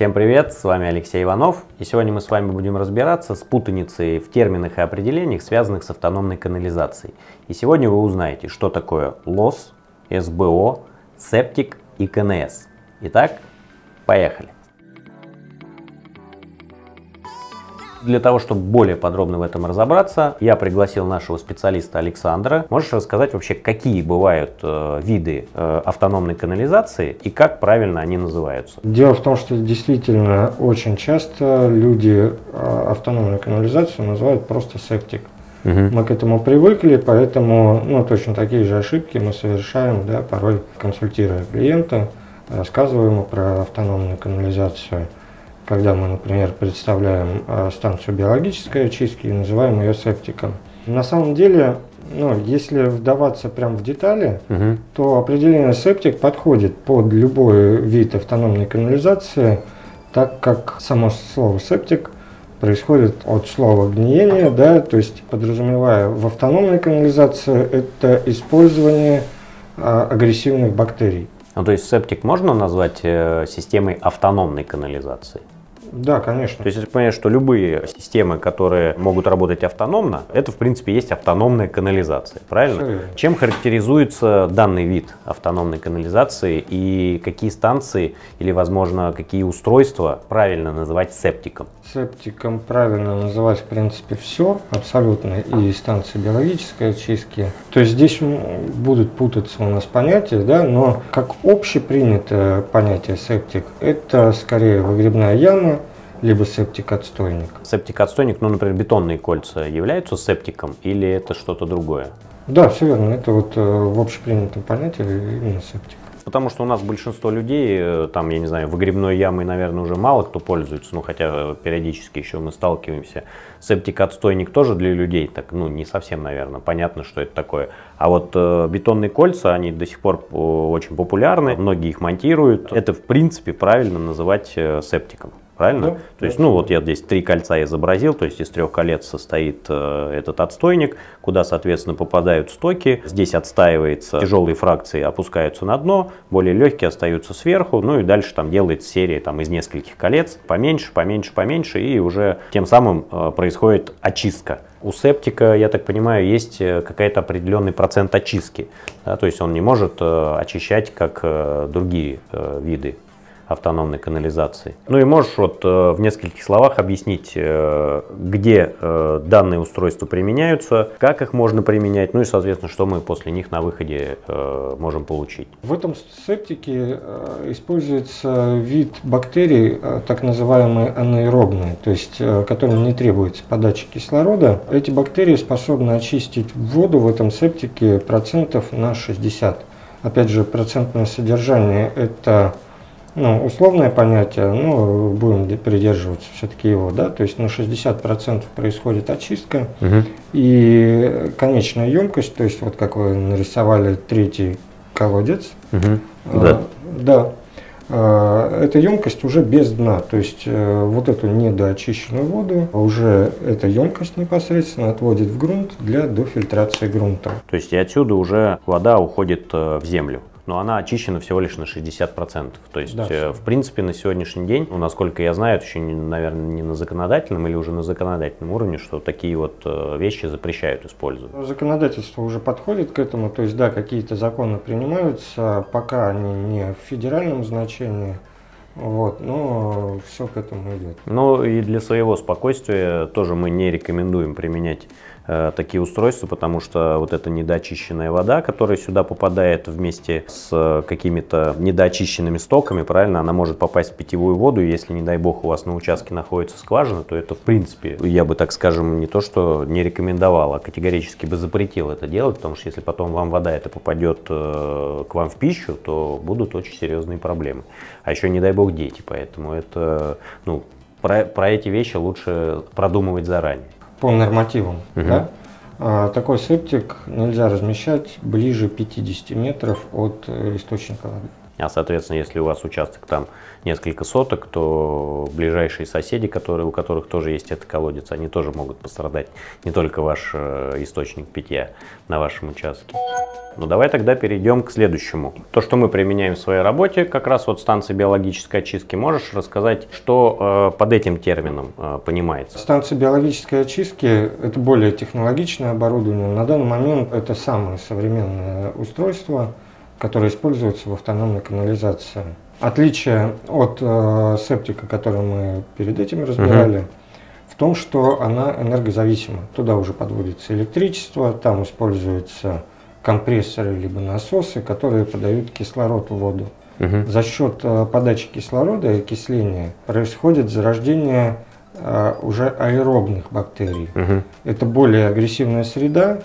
Всем привет, с вами Алексей Иванов, и сегодня мы с вами будем разбираться с путаницей в терминах и определениях, связанных с автономной канализацией. И сегодня вы узнаете, что такое ЛОС, СБО, септик и КНС. Итак, поехали. Для того, чтобы более подробно в этом разобраться, я пригласил нашего специалиста Александра. Можешь рассказать вообще, какие бывают э, виды э, автономной канализации и как правильно они называются? Дело в том, что действительно очень часто люди э, автономную канализацию называют просто септик. Угу. Мы к этому привыкли, поэтому ну, точно такие же ошибки мы совершаем, да, порой консультируя клиента, рассказываем ему про автономную канализацию когда мы, например, представляем э, станцию биологической очистки и называем ее септиком. На самом деле, ну, если вдаваться прямо в детали, угу. то определение септик подходит под любой вид автономной канализации, так как само слово септик происходит от слова гниение, да, то есть подразумевая в автономной канализации это использование а, агрессивных бактерий. Ну, то есть септик можно назвать э, системой автономной канализации? Да, конечно. То есть я понимаю, что любые системы, которые могут работать автономно, это в принципе есть автономная канализация, правильно? Чем характеризуется данный вид автономной канализации и какие станции или, возможно, какие устройства правильно называть септиком? Септиком правильно называть в принципе все, абсолютно, и станции биологической очистки. То есть здесь будут путаться у нас понятия, да, но как общепринятое понятие септик, это скорее выгребная яма, либо септик-отстойник. Септик-отстойник, ну, например, бетонные кольца являются септиком или это что-то другое? Да, все верно. Это вот э, в общепринятом понятии именно септик. Потому что у нас большинство людей, э, там, я не знаю, выгребной ямой, наверное, уже мало кто пользуется, ну, хотя периодически еще мы сталкиваемся. Септик-отстойник тоже для людей, так, ну, не совсем, наверное, понятно, что это такое. А вот э, бетонные кольца, они до сих пор э, очень популярны, многие их монтируют. Это, в принципе, правильно называть э, септиком правильно? Да, то есть, ну вот я здесь три кольца изобразил, то есть из трех колец состоит э, этот отстойник, куда, соответственно, попадают стоки. Здесь отстаивается, тяжелые фракции опускаются на дно, более легкие остаются сверху, ну и дальше там делается серия там из нескольких колец, поменьше, поменьше, поменьше, и уже тем самым э, происходит очистка. У септика, я так понимаю, есть э, какая-то определенный процент очистки, да, то есть он не может э, очищать, как э, другие э, виды автономной канализации. Ну и можешь вот э, в нескольких словах объяснить, э, где э, данные устройства применяются, как их можно применять, ну и, соответственно, что мы после них на выходе можем получить. В этом септике используется вид бактерий, так называемые анаэробные, то есть которым не требуется подача кислорода. Эти бактерии способны очистить воду в этом септике процентов на 60. Опять же, процентное содержание – это ну, условное понятие, ну, будем придерживаться все-таки его, да, то есть на 60% происходит очистка, угу. и конечная емкость, то есть вот как вы нарисовали третий колодец, угу. да. да, а, эта емкость уже без дна, то есть э, вот эту недоочищенную воду уже эта емкость непосредственно отводит в грунт для дофильтрации грунта. То есть и отсюда уже вода уходит э, в землю но она очищена всего лишь на 60%. То есть, да, э, в принципе, на сегодняшний день, ну, насколько я знаю, это еще, не, наверное, не на законодательном или уже на законодательном уровне, что такие вот э, вещи запрещают использовать. Законодательство уже подходит к этому, то есть, да, какие-то законы принимаются, пока они не в федеральном значении, вот, но все к этому идет. Ну и для своего спокойствия тоже мы не рекомендуем применять такие устройства, потому что вот эта недоочищенная вода, которая сюда попадает вместе с какими-то недоочищенными стоками, правильно, она может попасть в питьевую воду, и если, не дай бог, у вас на участке находится скважина, то это, в принципе, я бы, так скажем, не то, что не рекомендовал, а категорически бы запретил это делать, потому что если потом вам вода это попадет э, к вам в пищу, то будут очень серьезные проблемы. А еще, не дай бог, дети, поэтому это, ну, про, про эти вещи лучше продумывать заранее по нормативам. Угу. Да? А, такой септик нельзя размещать ближе 50 метров от э, источника воды. А, соответственно, если у вас участок там несколько соток, то ближайшие соседи, которые, у которых тоже есть этот колодец, они тоже могут пострадать. Не только ваш э, источник питья на вашем участке. Ну давай тогда перейдем к следующему. То, что мы применяем в своей работе, как раз вот станция биологической очистки, можешь рассказать, что э, под этим термином э, понимается? Станция биологической очистки – это более технологичное оборудование. На данный момент это самое современное устройство, которое используется в автономной канализации. Отличие от э, септика, который мы перед этим разбирали, угу. в том, что она энергозависима. Туда уже подводится электричество, там используются компрессоры либо насосы, которые подают кислород в воду. Угу. За счет э, подачи кислорода и окисления происходит зарождение э, уже аэробных бактерий. Угу. Это более агрессивная среда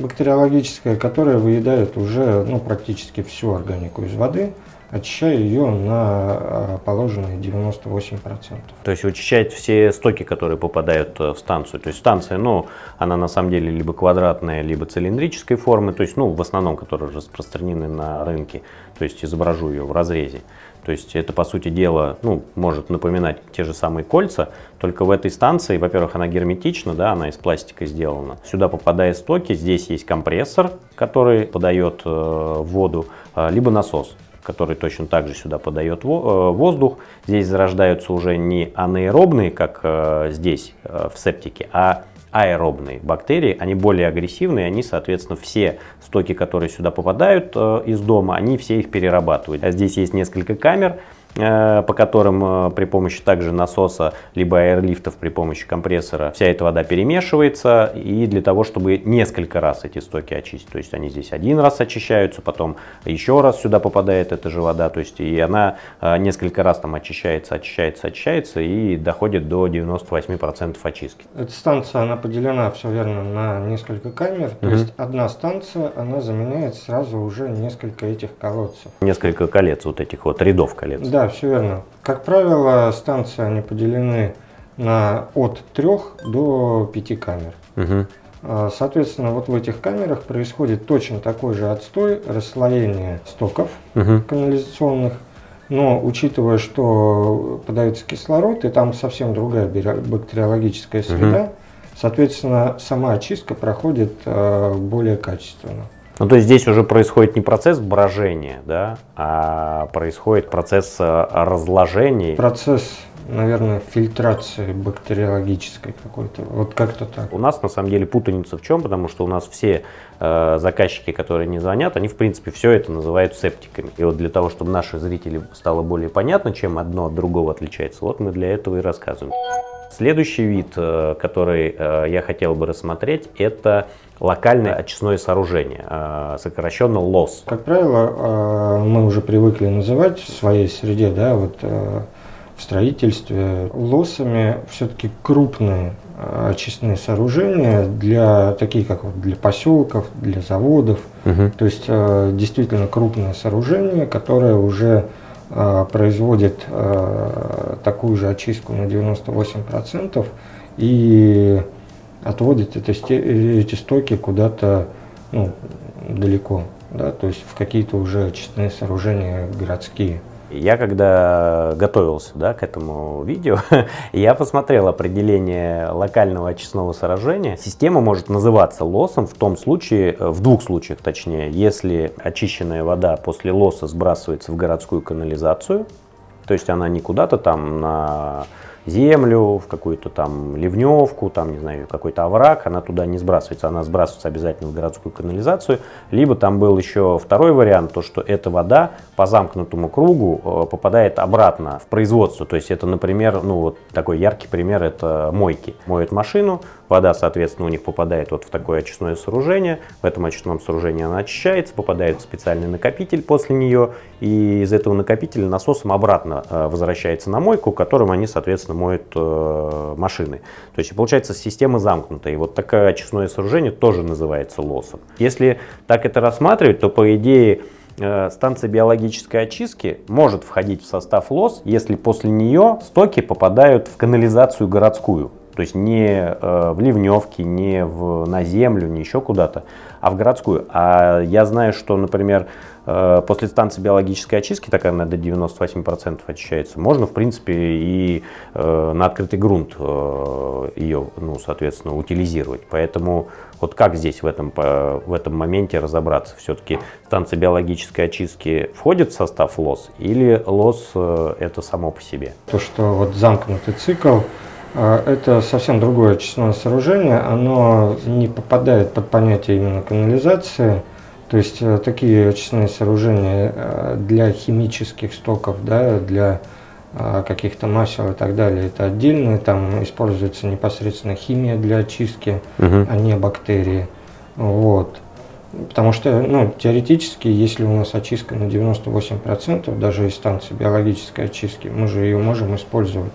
бактериологическая, которая выедает уже ну, практически всю органику из воды очищая ее на а, положенные 98%. То есть вычищать все стоки, которые попадают э, в станцию. То есть станция, ну, она на самом деле либо квадратная, либо цилиндрической формы, то есть, ну, в основном, которые распространены на рынке. То есть изображу ее в разрезе. То есть это, по сути дела, ну, может напоминать те же самые кольца, только в этой станции, во-первых, она герметична, да, она из пластика сделана. Сюда попадает стоки, здесь есть компрессор, который подает э, воду, э, либо насос который точно так же сюда подает э, воздух. Здесь зарождаются уже не анаэробные, как э, здесь э, в септике, а аэробные бактерии, они более агрессивные, они, соответственно, все стоки, которые сюда попадают из дома, они все их перерабатывают. А здесь есть несколько камер, Э, по которым э, при помощи также насоса либо аэрлифтов при помощи компрессора вся эта вода перемешивается и для того, чтобы несколько раз эти стоки очистить. То есть они здесь один раз очищаются, потом еще раз сюда попадает эта же вода, то есть и она э, несколько раз там очищается, очищается, очищается и доходит до 98% очистки. Эта станция, она поделена, все верно, на несколько камер, то угу. есть одна станция, она заменяет сразу уже несколько этих колодцев. Несколько колец, вот этих вот рядов колец. Да, да, все верно. Как правило, станции они поделены на от 3 до 5 камер. Угу. Соответственно, вот в этих камерах происходит точно такой же отстой, расслоение стоков угу. канализационных. Но учитывая, что подается кислород, и там совсем другая бактериологическая среда, угу. соответственно, сама очистка проходит э, более качественно. Ну, то есть здесь уже происходит не процесс брожения, да, а происходит процесс э, разложения. Процесс, наверное, фильтрации бактериологической какой-то, вот как-то так. У нас на самом деле путаница в чем, потому что у нас все э, заказчики, которые не звонят, они в принципе все это называют септиками. И вот для того, чтобы наши зрители стало более понятно, чем одно от другого отличается, вот мы для этого и рассказываем. Следующий вид, э, который э, я хотел бы рассмотреть, это локальное очистное сооружение, э, сокращенно ЛОС. Как правило, мы уже привыкли называть в своей среде, да, вот в строительстве лосами все-таки крупные очистные сооружения для такие как вот для поселков, для заводов. Угу. То есть действительно крупное сооружение, которое уже производит а, такую же очистку на 98% и отводит это, эти стоки куда-то ну, далеко, да, то есть в какие-то уже очистные сооружения городские. Я когда готовился да, к этому видео, я посмотрел определение локального очистного сооружения. Система может называться лосом в том случае, э, в двух случаях точнее, если очищенная вода после лоса сбрасывается в городскую канализацию, то есть она не куда-то там на землю, в какую-то там ливневку, там, не знаю, какой-то овраг, она туда не сбрасывается, она сбрасывается обязательно в городскую канализацию. Либо там был еще второй вариант, то, что эта вода по замкнутому кругу э, попадает обратно в производство. То есть это, например, ну вот такой яркий пример, это мойки. Моют машину, Вода, соответственно, у них попадает вот в такое очистное сооружение. В этом очистном сооружении она очищается, попадает в специальный накопитель после нее. И из этого накопителя насосом обратно э, возвращается на мойку, которым они, соответственно, моют э, машины. То есть получается система замкнутая. И вот такое очистное сооружение тоже называется лосом. Если так это рассматривать, то по идее э, станция биологической очистки может входить в состав ЛОС, если после нее стоки попадают в канализацию городскую. То есть не э, в ливневке, не в, на землю, не еще куда-то, а в городскую. А я знаю, что, например, э, после станции биологической очистки, так она до 98% очищается, можно, в принципе, и э, на открытый грунт ее, ну, соответственно, утилизировать. Поэтому вот как здесь в этом, в этом моменте разобраться? Все-таки станция биологической очистки входит в состав ЛОС или ЛОС это само по себе? То, что вот замкнутый цикл, это совсем другое очистное сооружение, оно не попадает под понятие именно канализации, то есть э, такие очистные сооружения для химических стоков, да, для каких-то масел и так далее, это отдельно, там используется непосредственно химия для очистки, угу. а не бактерии. Вот. Потому что, ну, теоретически, если у нас очистка на 98%, даже из станции биологической очистки, мы же ее можем использовать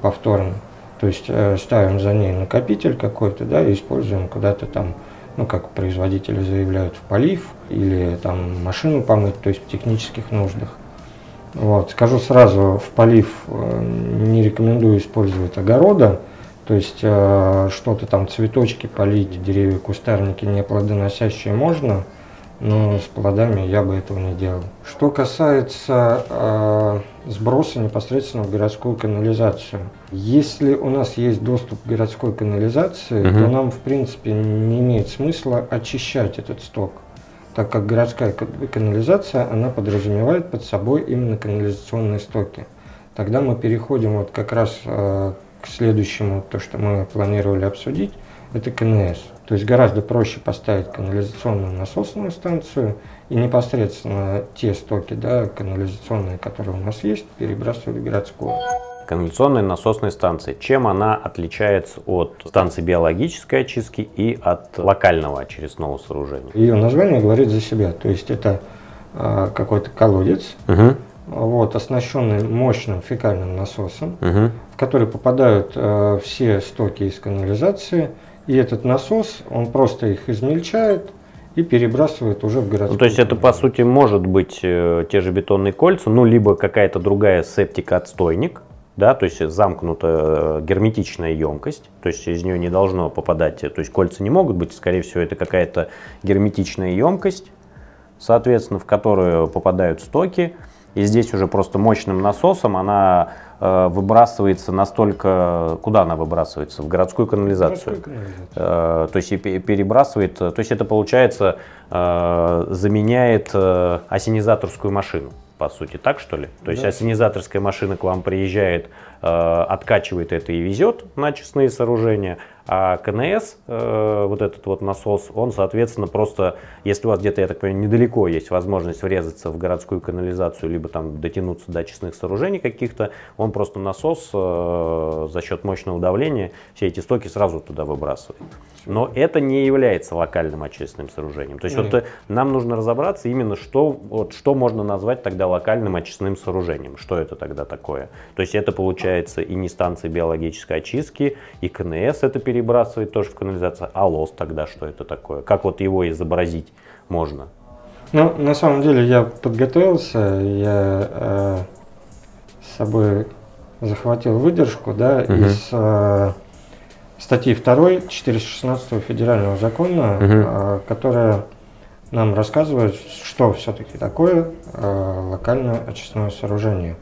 повторно. То есть э, ставим за ней накопитель какой-то, да, и используем куда-то там, ну, как производители заявляют, в полив или там машину помыть, то есть в технических нуждах. Вот. Скажу сразу, в полив э, не рекомендую использовать огорода, то есть э, что-то там, цветочки полить, деревья, кустарники не плодоносящие можно, но с плодами я бы этого не делал. Что касается э, сброса непосредственно в городскую канализацию. Если у нас есть доступ к городской канализации, угу. то нам в принципе не имеет смысла очищать этот сток так как городская канализация, она подразумевает под собой именно канализационные стоки. Тогда мы переходим вот как раз э, к следующему, то, что мы планировали обсудить, это КНС. То есть гораздо проще поставить канализационную насосную станцию и непосредственно те стоки да, канализационные, которые у нас есть, перебрасывать в городскую канализационной насосной станции. Чем она отличается от станции биологической очистки и от локального очистного сооружения? Ее название говорит за себя. То есть это э, какой-то колодец, угу. вот, оснащенный мощным фекальным насосом, угу. в который попадают э, все стоки из канализации. И этот насос, он просто их измельчает, и перебрасывает уже в городскую. Ну, то есть это по сути может быть э, те же бетонные кольца, ну либо какая-то другая септика-отстойник, да, то есть замкнутая э, герметичная емкость, то есть из нее не должно попадать, то есть кольца не могут быть, скорее всего, это какая-то герметичная емкость, соответственно, в которую попадают стоки, и здесь уже просто мощным насосом она э, выбрасывается настолько, куда она выбрасывается? В городскую канализацию. канализацию. Э, то есть и перебрасывает, то есть это получается э, заменяет э, осенизаторскую машину по сути, так что ли? То да. есть ассенизаторская машина к вам приезжает, э, откачивает это и везет на честные сооружения, а КНС, э, вот этот вот насос, он, соответственно, просто, если у вас где-то, я так понимаю, недалеко есть возможность врезаться в городскую канализацию, либо там дотянуться до честных сооружений каких-то, он просто насос э, за счет мощного давления все эти стоки сразу туда выбрасывает. Но это не является локальным очистным сооружением. То есть вот нам нужно разобраться именно, что, вот, что можно назвать тогда локальным очистным сооружением. Что это тогда такое? То есть это получается и не станция биологической очистки, и КНС это перед перебрасывать тоже в канализацию. А лос тогда что это такое? Как вот его изобразить можно? Ну, на самом деле я подготовился, я э, с собой захватил выдержку, да, угу. из э, статьи 2 416 федерального закона, угу. э, которая нам рассказывает, что все-таки такое э, локальное очистное сооружение.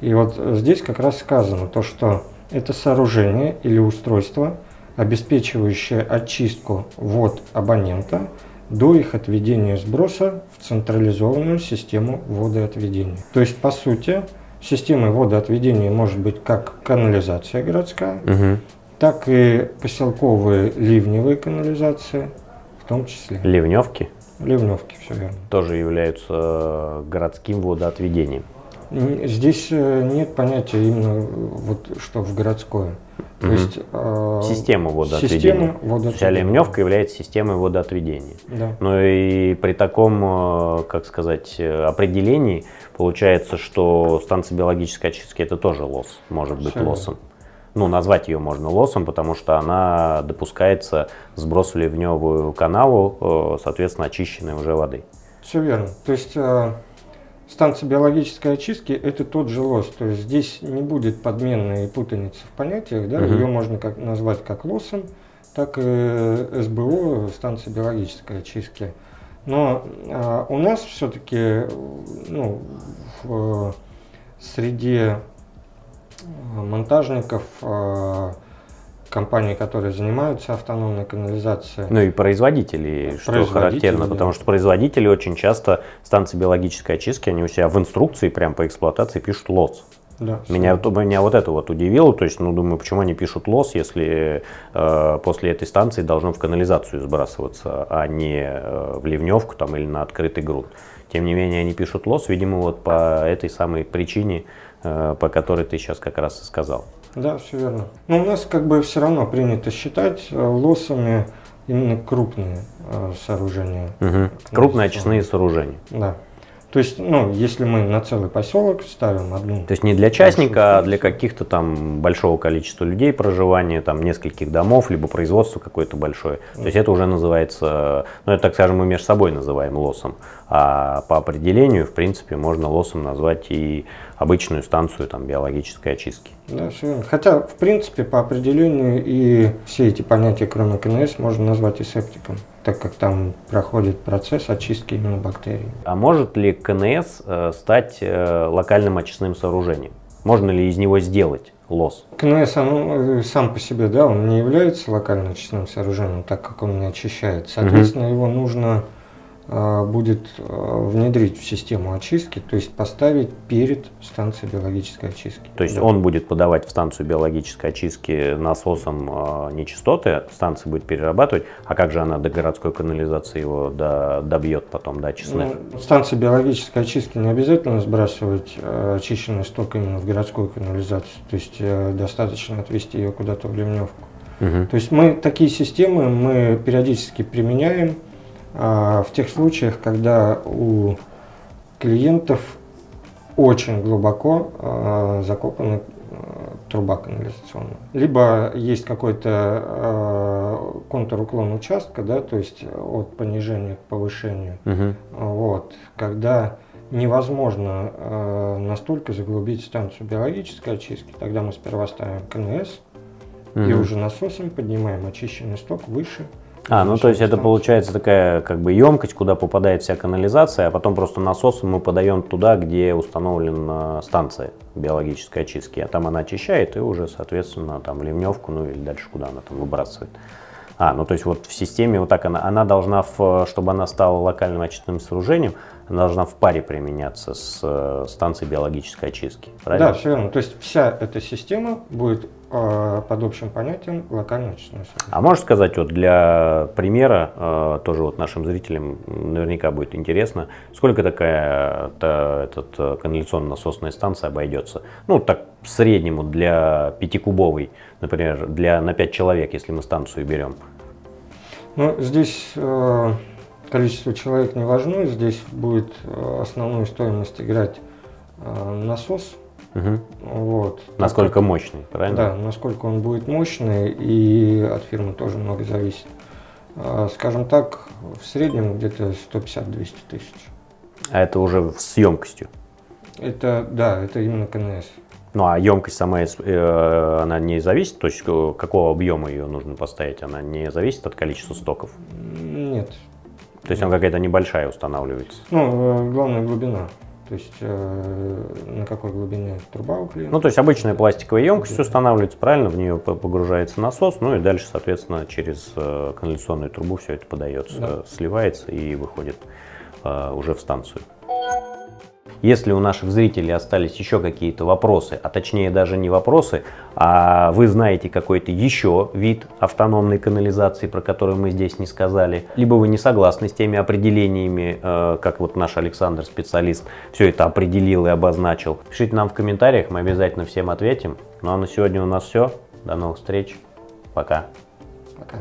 И вот здесь как раз сказано то, что это сооружение или устройство – обеспечивающая очистку вод абонента до их отведения сброса в централизованную систему водоотведения. То есть, по сути, системой водоотведения может быть как канализация городская, угу. так и поселковые ливневые канализации, в том числе. Ливневки? Ливневки, все верно. Тоже являются э, городским водоотведением. Здесь э, нет понятия именно вот что в городское. То угу. есть, э, система водоотведения. Система водоотведения. Есть Алемневка является системой водоотведения. Да. Но и при таком, э, как сказать, определении получается, что станция биологической очистки это тоже лос, может быть Все лосом. Ну, назвать ее можно лосом, потому что она допускается сброс в ливневую канаву, соответственно, очищенной уже воды. Все верно. То есть станция биологической очистки это тот же лос. То есть здесь не будет подменной путаницы в понятиях. Да? Угу. Ее можно как, назвать как лосом, так и СБО, станция биологической очистки. Но а, у нас все-таки ну, в среде монтажников а, компании, которые занимаются автономной канализацией. Ну и производители, что характерно, да. потому что производители очень часто станции биологической очистки, они у себя в инструкции прям по эксплуатации пишут лос. Да, меня, меня вот это вот удивило, то есть, ну, думаю, почему они пишут лос, если э, после этой станции должно в канализацию сбрасываться, а не э, в ливневку там или на открытый грунт. Тем не менее, они пишут лос, видимо, вот по этой самой причине, э, по которой ты сейчас как раз и сказал. Да, все верно. Но у нас как бы все равно принято считать э, лосами именно крупные э, сооружения. Угу. Крупные очистные сооружения. Да. То есть, ну, если мы на целый поселок ставим одну. То есть не для частника, а для каких-то там большого количества людей проживания, там нескольких домов, либо производство какое-то большое. То есть это уже называется, ну, это, так скажем, мы между собой называем лосом. А по определению, в принципе, можно лосом назвать и обычную станцию там, биологической очистки. Да, все верно. Хотя, в принципе, по определению и все эти понятия, кроме КНС, можно назвать и септиком так как там проходит процесс очистки именно бактерий. А может ли КНС э, стать э, локальным очистным сооружением? Можно ли из него сделать лос? КНС он, э, сам по себе, да, он не является локальным очистным сооружением, так как он не очищает. Соответственно, угу. его нужно будет а, внедрить в систему очистки, то есть поставить перед станцией биологической очистки. То есть да. он будет подавать в станцию биологической очистки насосом а, нечистоты, станция будет перерабатывать, а как же она до городской канализации его до, добьет потом до очистных? Ну, станция биологической очистки не обязательно сбрасывать очищенный сток именно в городскую канализацию, то есть э, достаточно отвести ее куда-то в ливневку. Угу. То есть мы такие системы мы периодически применяем, а, в тех случаях, когда у клиентов очень глубоко а, закопана а, труба канализационная. Либо есть какой-то контур уклон участка, да, то есть от понижения к повышению. Угу. Вот, когда невозможно э, настолько заглубить станцию биологической очистки, тогда мы сперва ставим КНС угу. и уже насосом поднимаем очищенный сток выше а, ну то есть это получается такая как бы емкость, куда попадает вся канализация, а потом просто насосом мы подаем туда, где установлена станция биологической очистки, а там она очищает и уже, соответственно, там ливневку, ну или дальше куда она там выбрасывает. А, ну то есть вот в системе вот так она, она должна, в, чтобы она стала локальным очистным сооружением, она должна в паре применяться с э, станцией биологической очистки, правильно? Да, все верно. То есть вся эта система будет э, под общим понятием локальное очистное сооружение. А можешь сказать вот для примера, э, тоже вот нашим зрителям наверняка будет интересно, сколько такая та, этот, канализационно-насосная станция обойдется? Ну, так в среднему для пятикубовой, например, для, на 5 человек, если мы станцию берем. Ну, здесь э, количество человек не важно, здесь будет э, основную стоимость играть э, насос. Угу. Вот. Насколько как, мощный, правильно? Да, насколько он будет мощный, и от фирмы тоже много зависит. Э, скажем так, в среднем где-то 150-200 тысяч. А это уже с емкостью? Это, да, это именно КНС. Ну а емкость сама, э, она не зависит, то есть какого объема ее нужно поставить, она не зависит от количества стоков? Нет. То есть она какая-то небольшая устанавливается? Ну, э, главная глубина. То есть э, на какой глубине труба у клиента. Ну, то есть обычная пластиковая емкость устанавливается, правильно, в нее погружается насос, ну и дальше, соответственно, через канализационную трубу все это подается, да. сливается и выходит уже в станцию. Если у наших зрителей остались еще какие-то вопросы, а точнее даже не вопросы, а вы знаете какой-то еще вид автономной канализации, про который мы здесь не сказали, либо вы не согласны с теми определениями, э, как вот наш Александр, специалист, все это определил и обозначил, пишите нам в комментариях, мы обязательно всем ответим. Ну а на сегодня у нас все. До новых встреч. Пока. Пока.